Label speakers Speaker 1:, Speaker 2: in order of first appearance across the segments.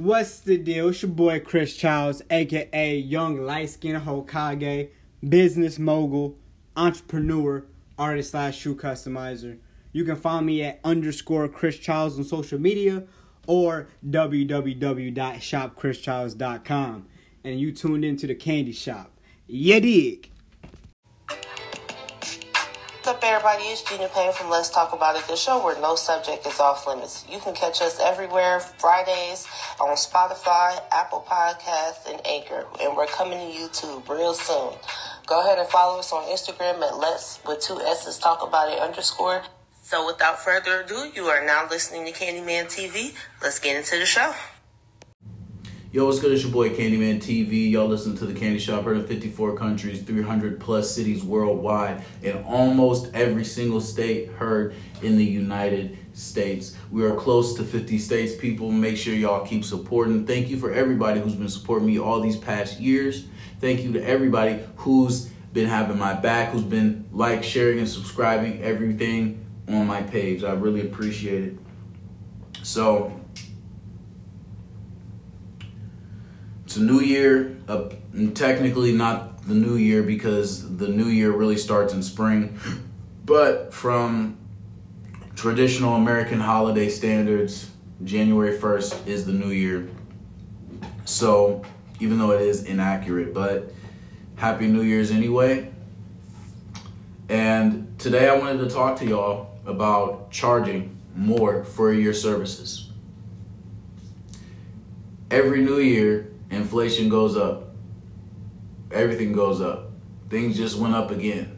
Speaker 1: What's the deal? It's your boy Chris Childs, aka Young Light Skin Hokage, business mogul, entrepreneur, artist slash shoe customizer. You can find me at underscore Chris Childs on social media or www.shopchrischilds.com. And you tuned into the candy shop. Yeah, dig.
Speaker 2: What's up, everybody? It's Gina Payne from Let's Talk About It, the show where no subject is off limits. You can catch us everywhere Fridays on Spotify, Apple Podcasts, and Anchor. And we're coming to YouTube real soon. Go ahead and follow us on Instagram at Let's with two S's Talk About It underscore. So without further ado, you are now listening to Candyman TV. Let's get into the show.
Speaker 3: Yo, what's good? It's your boy Candyman TV. Y'all listen to the Candy Shop. We're in 54 countries, 300 plus cities worldwide, and almost every single state heard in the United States. We are close to 50 states. People, make sure y'all keep supporting. Thank you for everybody who's been supporting me all these past years. Thank you to everybody who's been having my back, who's been like, sharing, and subscribing everything on my page. I really appreciate it. So, it's a new year. Uh, technically, not the new year because the new year really starts in spring. But from traditional American holiday standards, January 1st is the new year. So, even though it is inaccurate, but Happy New Year's anyway. And today I wanted to talk to y'all about charging more for your services. Every new year, inflation goes up. Everything goes up. Things just went up again.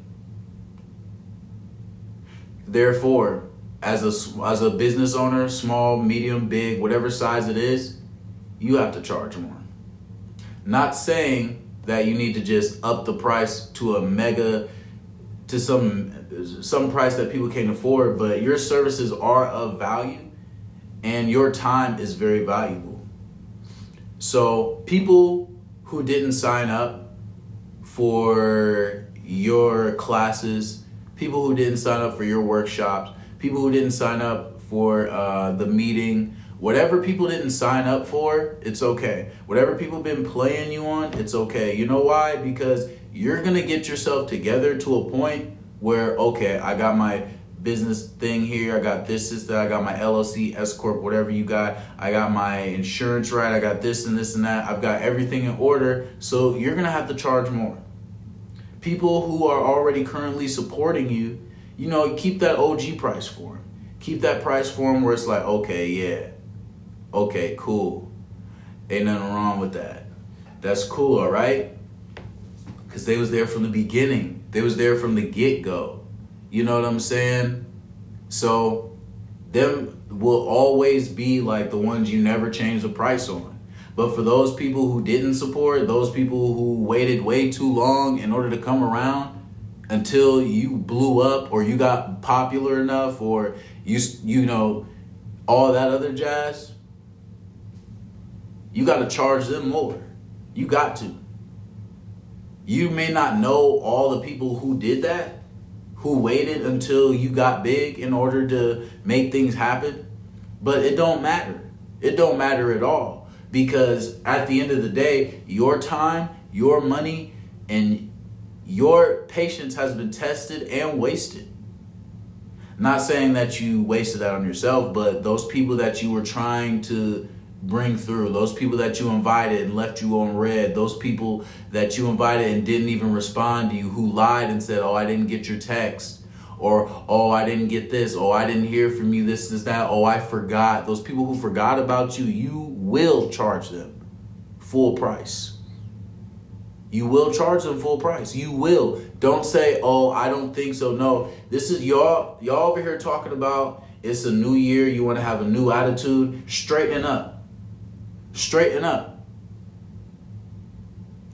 Speaker 3: Therefore, as a as a business owner, small, medium, big, whatever size it is, you have to charge more. Not saying that you need to just up the price to a mega to some some price that people can't afford, but your services are of value and your time is very valuable. So, people who didn't sign up for your classes, people who didn't sign up for your workshops, people who didn't sign up for uh, the meeting, whatever people didn't sign up for, it's okay. Whatever people been playing you on, it's okay. You know why? Because you're gonna get yourself together to a point where okay, I got my business thing here, I got this, this, that, I got my LLC, S corp, whatever you got, I got my insurance right, I got this and this and that, I've got everything in order. So you're gonna have to charge more. People who are already currently supporting you, you know, keep that OG price for them. Keep that price for them where it's like, okay, yeah, okay, cool. Ain't nothing wrong with that. That's cool, all right? Because they was there from the beginning. They was there from the get-go. You know what I'm saying? So them will always be like the ones you never change the price on. But for those people who didn't support, those people who waited way too long in order to come around until you blew up or you got popular enough or you you know all that other jazz, you got to charge them more. You got to. You may not know all the people who did that, who waited until you got big in order to make things happen, but it don't matter. It don't matter at all because at the end of the day, your time, your money, and your patience has been tested and wasted. Not saying that you wasted that on yourself, but those people that you were trying to bring through, those people that you invited and left you on red, those people that you invited and didn't even respond to you, who lied and said, Oh, I didn't get your text, or Oh, I didn't get this, Oh, I didn't hear from you, this, this, that, Oh, I forgot. Those people who forgot about you, you will charge them full price. You will charge them full price. You will. Don't say, "Oh, I don't think so." No. This is y'all y'all over here talking about it's a new year, you want to have a new attitude. Straighten up. Straighten up.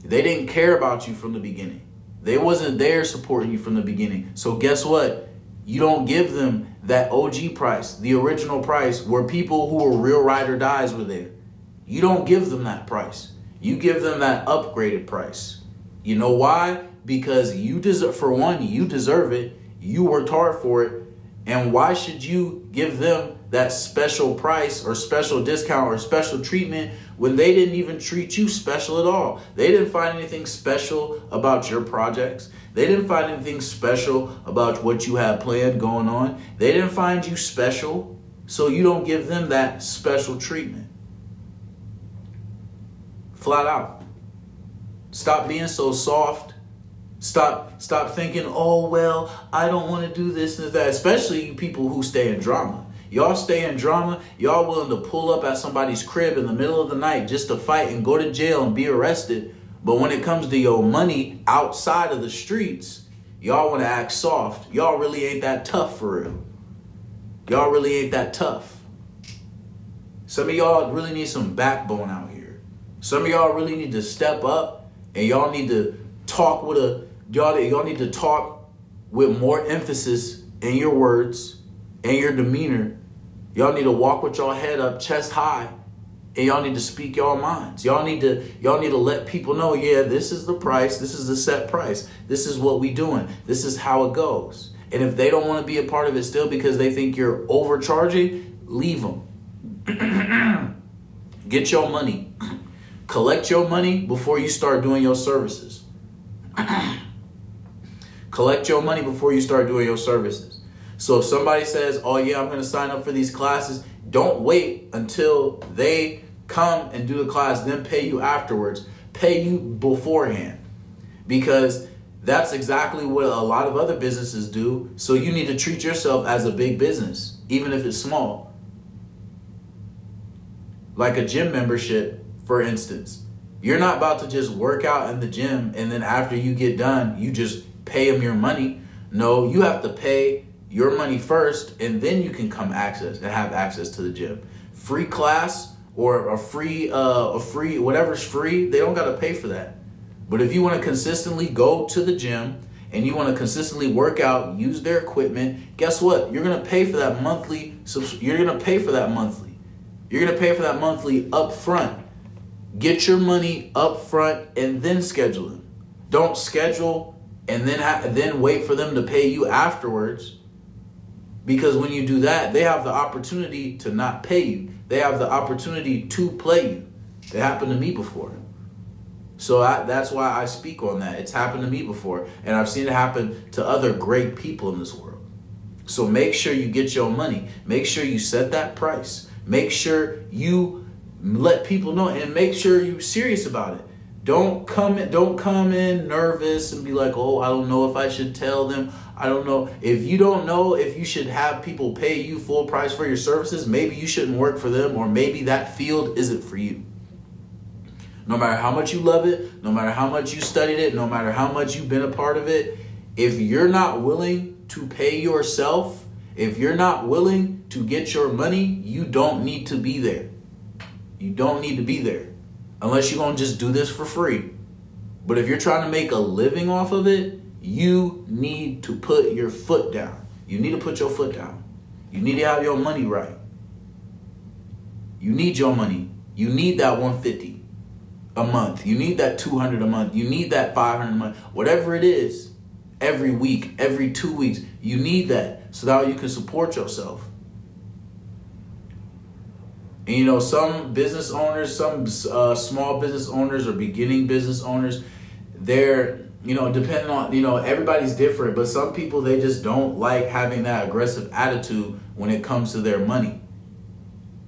Speaker 3: They didn't care about you from the beginning. They wasn't there supporting you from the beginning. So guess what? You don't give them that OG price, the original price where people who were real ride or dies were there. You don't give them that price. You give them that upgraded price. You know why? Because you deserve, for one, you deserve it. You worked hard for it. And why should you give them that special price or special discount or special treatment when they didn't even treat you special at all. They didn't find anything special about your projects. They didn't find anything special about what you had planned going on. They didn't find you special, so you don't give them that special treatment. Flat out. Stop being so soft. Stop stop thinking, "Oh, well, I don't want to do this and that." Especially you people who stay in drama. Y'all stay in drama. Y'all willing to pull up at somebody's crib in the middle of the night just to fight and go to jail and be arrested. But when it comes to your money outside of the streets, y'all want to act soft. Y'all really ain't that tough for real. Y'all really ain't that tough. Some of y'all really need some backbone out here. Some of y'all really need to step up and y'all need to talk with a y'all y'all need to talk with more emphasis in your words and your demeanor Y'all need to walk with y'all head up, chest high, and y'all need to speak y'all minds. Y'all need to y'all need to let people know, yeah, this is the price, this is the set price. This is what we doing. This is how it goes. And if they don't want to be a part of it still because they think you're overcharging, leave them. Get your money. Collect your money before you start doing your services. Collect your money before you start doing your services. So if somebody says, "Oh yeah, I'm going to sign up for these classes," don't wait until they come and do the class, then pay you afterwards. Pay you beforehand, because that's exactly what a lot of other businesses do. So you need to treat yourself as a big business, even if it's small. Like a gym membership, for instance. You're not about to just work out in the gym and then after you get done, you just pay them your money. No, you have to pay your money first, and then you can come access and have access to the gym. Free class or a free, uh, a free whatever's free, they don't gotta pay for that. But if you want to consistently go to the gym and you want to consistently work out, use their equipment, guess what? You're gonna pay for that monthly. So you're gonna pay for that monthly. You're gonna pay for that monthly up front. Get your money up front and then schedule them. Don't schedule and then ha- then wait for them to pay you afterwards because when you do that, they have the opportunity to not pay you. They have the opportunity to play you. It happened to me before. So I, that's why I speak on that. It's happened to me before, and I've seen it happen to other great people in this world. So make sure you get your money. Make sure you set that price. Make sure you let people know, and make sure you're serious about it. Don't come in, don't come in nervous and be like, "Oh, I don't know if I should tell them." I don't know. If you don't know if you should have people pay you full price for your services, maybe you shouldn't work for them or maybe that field isn't for you. No matter how much you love it, no matter how much you studied it, no matter how much you've been a part of it, if you're not willing to pay yourself, if you're not willing to get your money, you don't need to be there. You don't need to be there unless you're going to just do this for free. But if you're trying to make a living off of it, you need to put your foot down. You need to put your foot down. You need to have your money right. You need your money. You need that 150 a month. You need that 200 a month. You need that 500 a month. Whatever it is, every week, every 2 weeks, you need that so that you can support yourself. And you know, some business owners, some uh, small business owners or beginning business owners, they're you know, depending on, you know, everybody's different, but some people, they just don't like having that aggressive attitude when it comes to their money.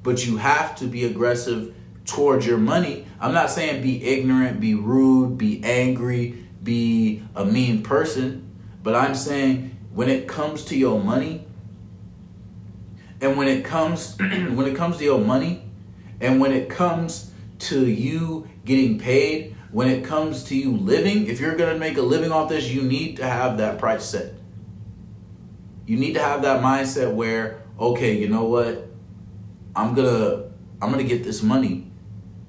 Speaker 3: But you have to be aggressive towards your money. I'm not saying be ignorant, be rude, be angry, be a mean person, but I'm saying when it comes to your money, and when it comes when it comes to your money, and when it comes to you getting paid, when it comes to you living, if you're going to make a living off this, you need to have that price set. You need to have that mindset where, okay, you know what? I'm going to I'm going to get this money.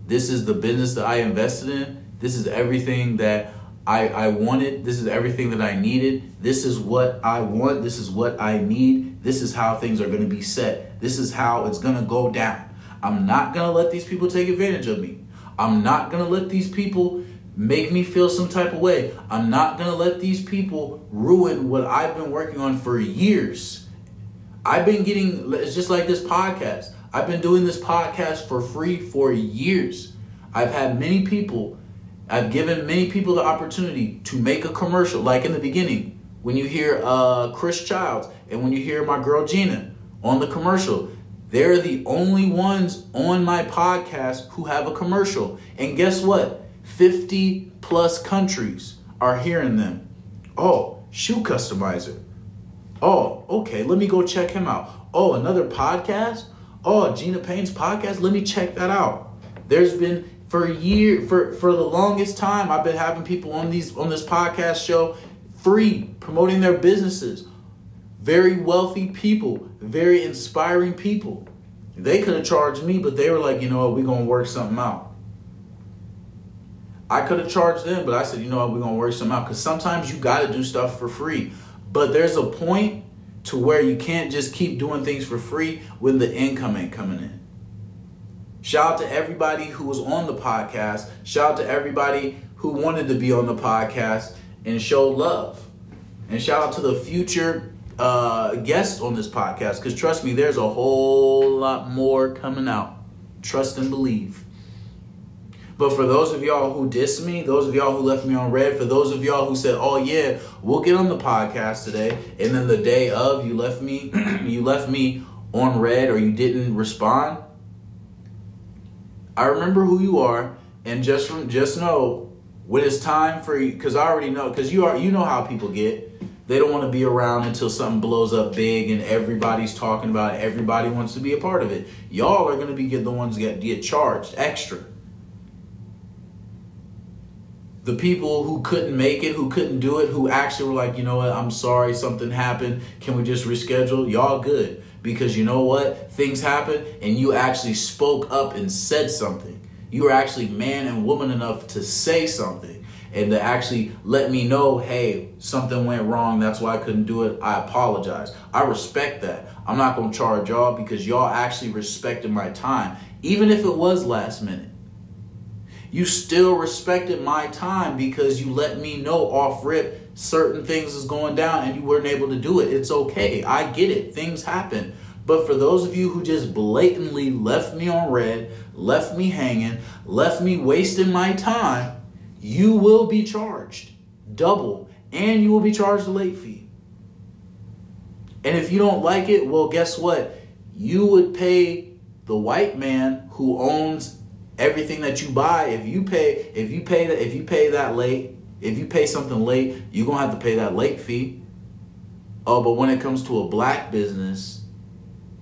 Speaker 3: This is the business that I invested in. This is everything that I, I wanted. This is everything that I needed. This is what I want. This is what I need. This is how things are going to be set. This is how it's going to go down. I'm not going to let these people take advantage of me. I'm not going to let these people make me feel some type of way. I'm not going to let these people ruin what I've been working on for years. I've been getting it's just like this podcast. I've been doing this podcast for free for years. I've had many people, I've given many people the opportunity to make a commercial. Like in the beginning, when you hear uh, Chris Childs and when you hear my girl Gina on the commercial, they're the only ones on my podcast who have a commercial. And guess what? 50 plus countries are hearing them. Oh, shoe customizer. Oh, okay, let me go check him out. Oh, another podcast? Oh, Gina Payne's podcast? Let me check that out. There's been for a year for for the longest time I've been having people on these on this podcast show free promoting their businesses. Very wealthy people, very inspiring people. They could have charged me, but they were like, you know what, we're gonna work something out. I could have charged them, but I said, you know what, we're gonna work something out. Because sometimes you gotta do stuff for free. But there's a point to where you can't just keep doing things for free when the income ain't coming in. Shout out to everybody who was on the podcast. Shout out to everybody who wanted to be on the podcast and showed love. And shout out to the future uh, guests on this podcast because trust me, there's a whole lot more coming out. Trust and believe. But for those of y'all who dissed me, those of y'all who left me on red, for those of y'all who said, "Oh yeah, we'll get on the podcast today," and then the day of you left me, you left me on red or you didn't respond. I remember who you are, and just from just know when it's time for you, because I already know, because you are you know how people get. They don't want to be around until something blows up big and everybody's talking about it. Everybody wants to be a part of it. Y'all are gonna be get the ones that get charged extra the people who couldn't make it, who couldn't do it, who actually were like, you know what, I'm sorry, something happened. Can we just reschedule? Y'all good. Because you know what? Things happen and you actually spoke up and said something. You were actually man and woman enough to say something and to actually let me know, hey, something went wrong. That's why I couldn't do it. I apologize. I respect that. I'm not going to charge y'all because y'all actually respected my time, even if it was last minute you still respected my time because you let me know off rip certain things is going down and you weren't able to do it. It's okay. I get it. Things happen. But for those of you who just blatantly left me on red, left me hanging, left me wasting my time, you will be charged double and you will be charged a late fee. And if you don't like it, well, guess what? You would pay the white man who owns everything that you buy, if you pay, if you pay that, if you pay that late, if you pay something late, you're gonna have to pay that late fee. Oh, but when it comes to a black business,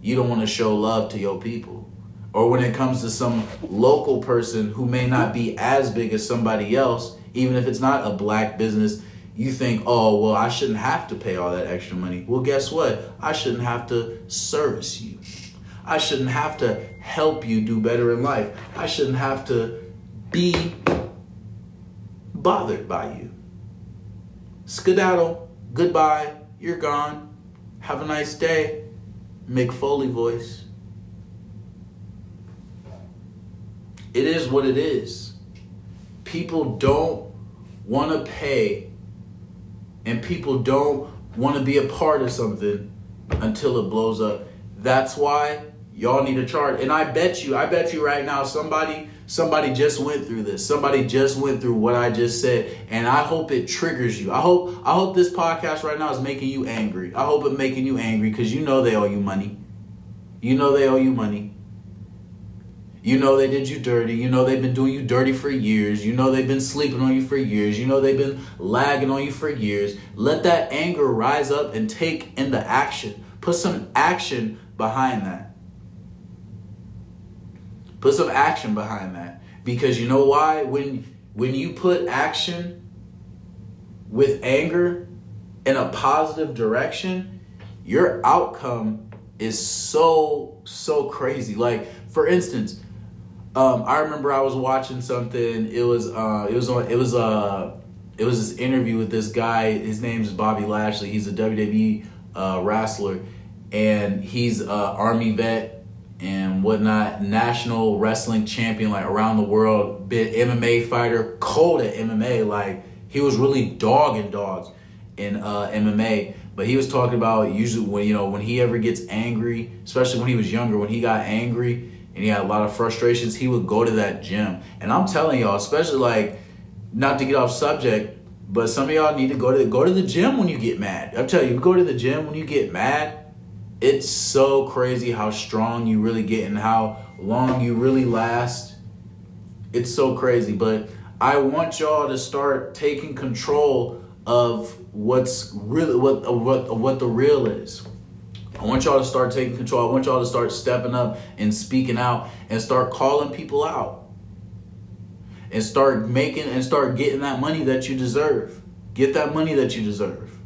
Speaker 3: you don't want to show love to your people. Or when it comes to some local person who may not be as big as somebody else, even if it's not a black business, you think, oh, well, I shouldn't have to pay all that extra money. Well, guess what? I shouldn't have to service you. I shouldn't have to help you do better in life. I shouldn't have to be bothered by you. Skedaddle, goodbye, you're gone. Have a nice day. Mick Foley voice. It is what it is. People don't want to pay and people don't want to be a part of something until it blows up. That's why Y'all need a charge. And I bet you, I bet you right now, somebody, somebody just went through this. Somebody just went through what I just said. And I hope it triggers you. I hope, I hope this podcast right now is making you angry. I hope it's making you angry because you know they owe you money. You know they owe you money. You know they did you dirty. You know they've been doing you dirty for years. You know they've been sleeping on you for years. You know they've been lagging on you for years. Let that anger rise up and take into action. Put some action behind that. Put some action behind that. Because you know why? When when you put action with anger in a positive direction, your outcome is so so crazy. Like for instance, um, I remember I was watching something. It was uh, it was on it was uh it was this interview with this guy. His name is Bobby Lashley. He's a WWE uh, wrestler, and he's a army vet and whatnot, national wrestling champion, like around the world, bit MMA fighter, cold at MMA. Like he was really dogging dogs in uh, MMA. But he was talking about usually when you know when he ever gets angry, especially when he was younger, when he got angry and he had a lot of frustrations, he would go to that gym. And I'm telling y'all, especially like not to get off subject, but some of y'all need to go to go to the gym when you get mad. I'm telling you, you go to the gym when you get mad. It's so crazy how strong you really get and how long you really last. It's so crazy, but I want y'all to start taking control of what's really what what what the real is. I want y'all to start taking control. I want y'all to start stepping up and speaking out and start calling people out. And start making and start getting that money that you deserve. Get that money that you deserve.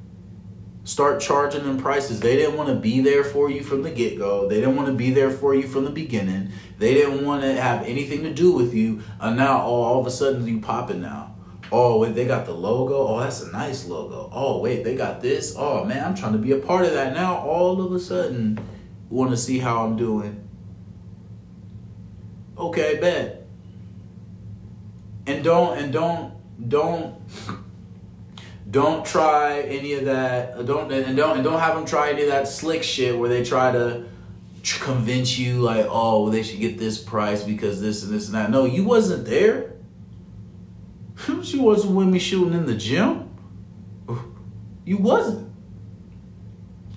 Speaker 3: Start charging them prices. They didn't want to be there for you from the get go. They didn't want to be there for you from the beginning. They didn't want to have anything to do with you. And now all, all of a sudden you popping now. Oh, wait, they got the logo. Oh, that's a nice logo. Oh, wait, they got this. Oh, man, I'm trying to be a part of that now. All of a sudden, want to see how I'm doing. Okay, bet. And don't and don't don't don't try any of that. Don't and don't and don't have them try any of that slick shit where they try to convince you like, oh, they should get this price because this and this and that. No, you wasn't there. She wasn't with me shooting in the gym. You wasn't.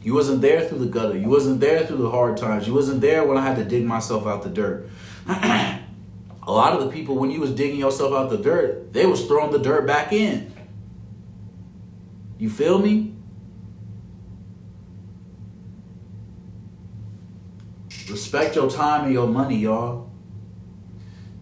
Speaker 3: You wasn't there through the gutter. You wasn't there through the hard times. You wasn't there when I had to dig myself out the dirt. a lot of the people, when you was digging yourself out the dirt, they was throwing the dirt back in. You feel me? Respect your time and your money, y'all.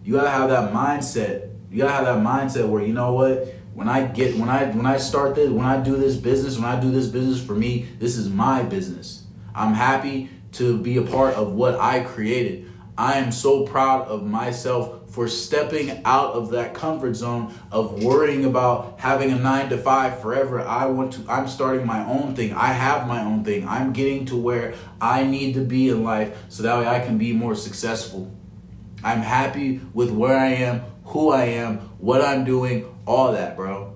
Speaker 3: You gotta have that mindset. You gotta have that mindset where you know what? When I get when I when I start this, when I do this business, when I do this business for me, this is my business. I'm happy to be a part of what I created. I am so proud of myself for stepping out of that comfort zone of worrying about having a nine to five forever. I want to, I'm starting my own thing. I have my own thing. I'm getting to where I need to be in life so that way I can be more successful. I'm happy with where I am, who I am, what I'm doing, all that, bro.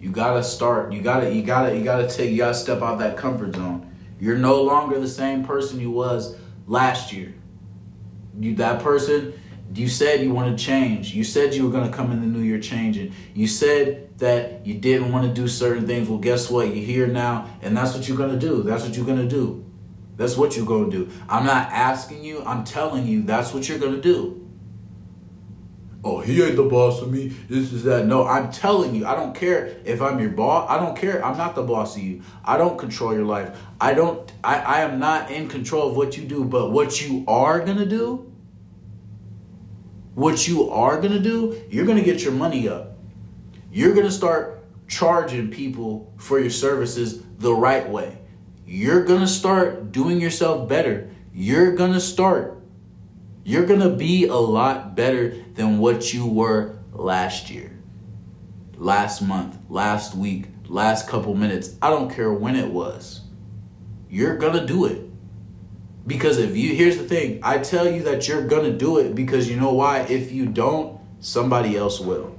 Speaker 3: You gotta start. You gotta. You gotta. You gotta take. You gotta step out that comfort zone. You're no longer the same person you was last year. You that person, you said you want to change. You said you were to come in the new year changing. You said that you didn't want to do certain things. Well, guess what? You're here now, and that's what you're to do. That's what you're to do. That's what you're going to do. I'm not asking you, I'm telling you that's what you're going to do oh, he ain't the boss of me. This is that. No, I'm telling you, I don't care if I'm your boss. I don't care. I'm not the boss of you. I don't control your life. I don't, I, I am not in control of what you do, but what you are to do, what you are to do, you're to get your money up. You're to start charging people for your services the right way. You're going to start doing yourself better. You're going to start you're going to be a lot better than what you were last year, last month, last week, last couple minutes. I don't care when it was. You're going to do it. Because if you, here's the thing I tell you that you're going to do it because you know why? If you don't, somebody else will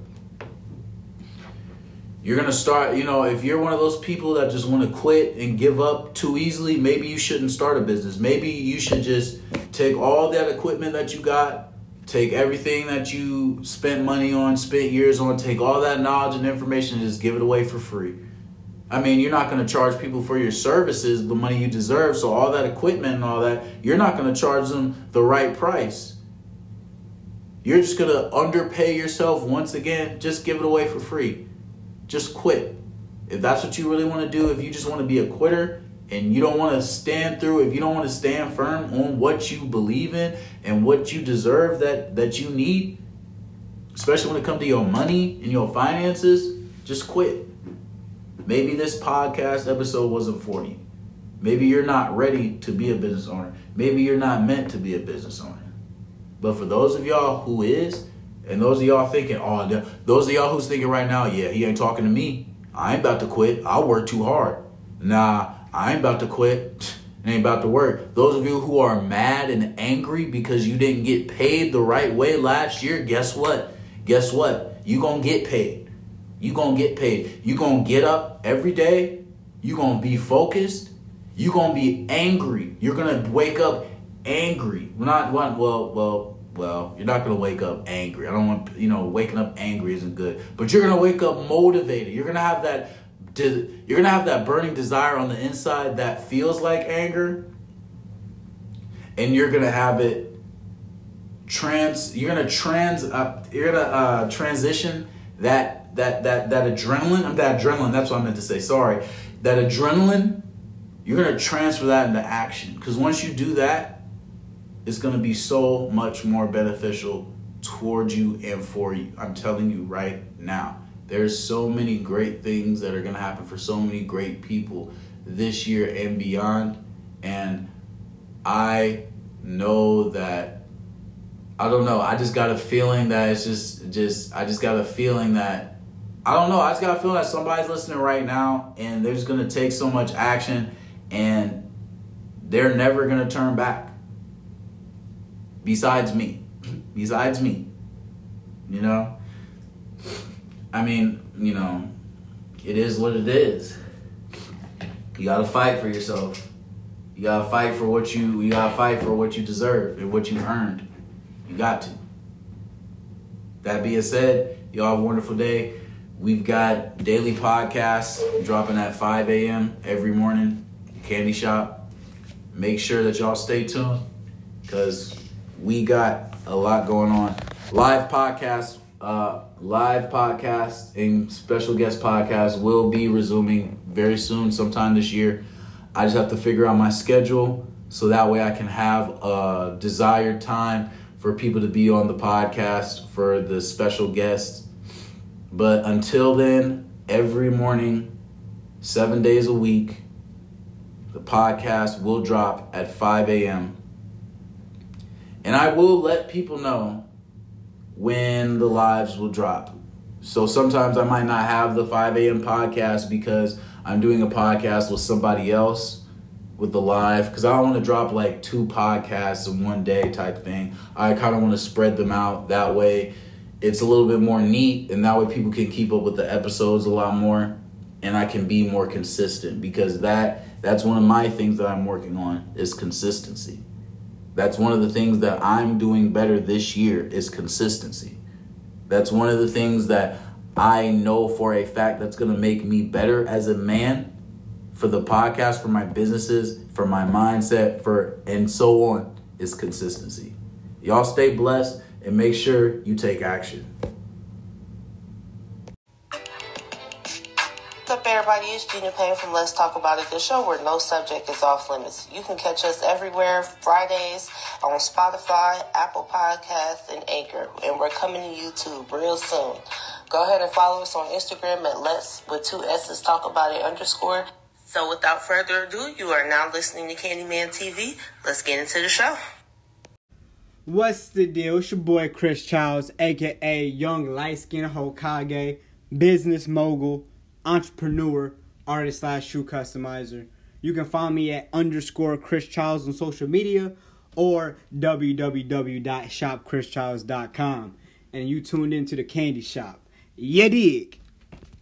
Speaker 3: you're gonna start you know if you're one of those people that just want to quit and give up too easily maybe you shouldn't start a business. Maybe you should just take all that equipment that you got take everything that you spent money on spent years on take all that knowledge and information and just give it away for free. I mean you're not going to charge people for your services the money you deserve so all that equipment and all that you're not going to charge them the right price. You're just going to underpay yourself once again just give it away for free just quit. If that's what you really want to do, if you just want to be a quitter and you don't want to stand through, if you don't want to stand firm on what you believe in and what you deserve that that you need, especially when it comes to your money and your finances, just quit. Maybe this podcast episode wasn't for you. Maybe you're not ready to be a business owner. Maybe you're not meant to be a business owner. But for those of y'all who is, and those of y'all thinking, oh, those of y'all who's thinking right now, yeah, he ain't talking to me. I ain't about to quit. I work too hard. Nah, I ain't about to quit. It ain't about to work. Those of you who are mad and angry because you didn't get paid the right way last year, guess what? Guess what? You gonna get paid. You gonna get paid. You gonna get up every day. You gonna be focused. You gonna be angry. You're gonna wake up angry. Not one. Well, well, well. You're not gonna wake up angry. I don't want you know waking up angry isn't good. But you're gonna wake up motivated. You're gonna have that. You're gonna have that burning desire on the inside that feels like anger, and you're gonna have it trans. You're gonna trans. Uh, you're gonna uh, transition that that that that adrenaline. I'm that adrenaline. That's what I meant to say. Sorry, that adrenaline. You're gonna transfer that into action because once you do that, it's gonna be so much more beneficial towards you and for you. I'm telling you right now. There's so many great things that are gonna happen for so many great people this year and beyond, and I know that I don't know. I just got a feeling that it's just just I just got a feeling that I don't know. I just got a feeling that somebody's listening right now and they're just gonna take so much action and they're never gonna turn back. Besides me. Besides me. You know? I mean, you know, it is what it is. You gotta fight for yourself. You gotta fight for what you you gotta fight for what you deserve and what you earned. You got to. That being said, y'all have a wonderful day. We've got daily podcasts dropping at 5 a.m. every morning. Candy Shop. Make sure that y'all stay tuned because we got a lot going on. Live podcast, uh, live podcast and special guest podcast will be resuming very soon, sometime this year. I just have to figure out my schedule so that way I can have a desired time for people to be on the podcast for the special guests. But until then, every morning, seven days a week, the podcast will drop at 5 a.m. And I will let people know when the lives will drop. So sometimes I might not have the 5 a.m. podcast because I'm doing a podcast with somebody else with the live because I don't want to drop like two podcasts in one day type thing. I kind of want to spread them out that way. It's a little bit more neat, and that way people can keep up with the episodes a lot more, and I can be more consistent because that that's one of my things that I'm working on is consistency. That's one of the things that I'm doing better this year is consistency. That's one of the things that I know for a fact that's going to make me better as a man for the podcast, for my businesses, for my mindset, for and so on is consistency. Y'all stay blessed and make sure you take action.
Speaker 2: What's up, everybody? It's Gina Payne from Let's Talk About It, the show where no subject is off limits. You can catch us everywhere Fridays on Spotify, Apple Podcasts, and Anchor. And we're coming to YouTube real soon. Go ahead and follow us on Instagram at Let's with two S's Talk About It underscore. So without further ado, you are now listening to Candyman TV. Let's get into the show.
Speaker 1: What's the deal? It's your boy Chris Childs, aka Young Light Skin Hokage, business mogul, entrepreneur, artist slash shoe customizer. You can find me at underscore Chris Childs on social media or www.shopchrischilds.com. And you tuned into the candy shop. You dig?